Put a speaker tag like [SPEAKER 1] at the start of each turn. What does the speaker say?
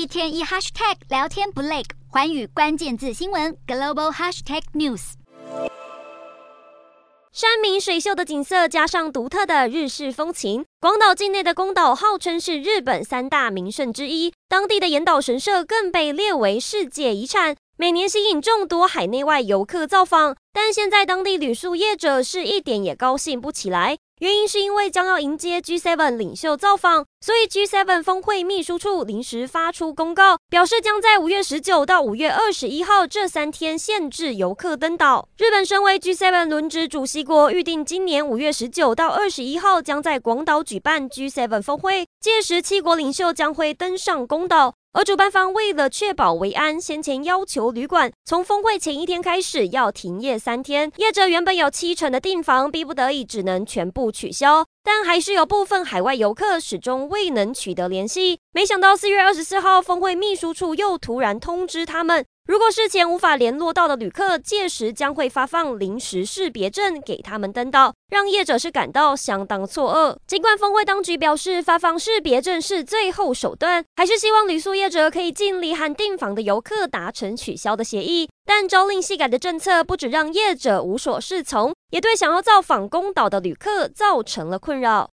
[SPEAKER 1] 一天一 hashtag 聊天不累，寰宇关键字新闻 global hashtag news。
[SPEAKER 2] 山明水秀的景色加上独特的日式风情，广岛境内的宫岛号称是日本三大名胜之一，当地的岩岛神社更被列为世界遗产，每年吸引众多海内外游客造访。但现在当地旅宿业者是一点也高兴不起来。原因是因为将要迎接 G7 领袖造访，所以 G7 峰会秘书处临时发出公告，表示将在五月十九到五月二十一号这三天限制游客登岛。日本身为 G7 轮值主席国，预定今年五月十九到二十一号将在广岛举办 G7 峰会，届时七国领袖将会登上公岛。而主办方为了确保维安，先前要求旅馆从峰会前一天开始要停业三天。业者原本有七成的订房，逼不得已只能全部取消，但还是有部分海外游客始终未能取得联系。没想到四月二十四号，峰会秘书处又突然通知他们。如果事前无法联络到的旅客，届时将会发放临时识别证给他们登岛，让业者是感到相当错愕。尽管峰会当局表示发放识别证是最后手段，还是希望旅宿业者可以尽力和订房的游客达成取消的协议。但朝令夕改的政策不止让业者无所适从，也对想要造访宫岛的旅客造成了困扰。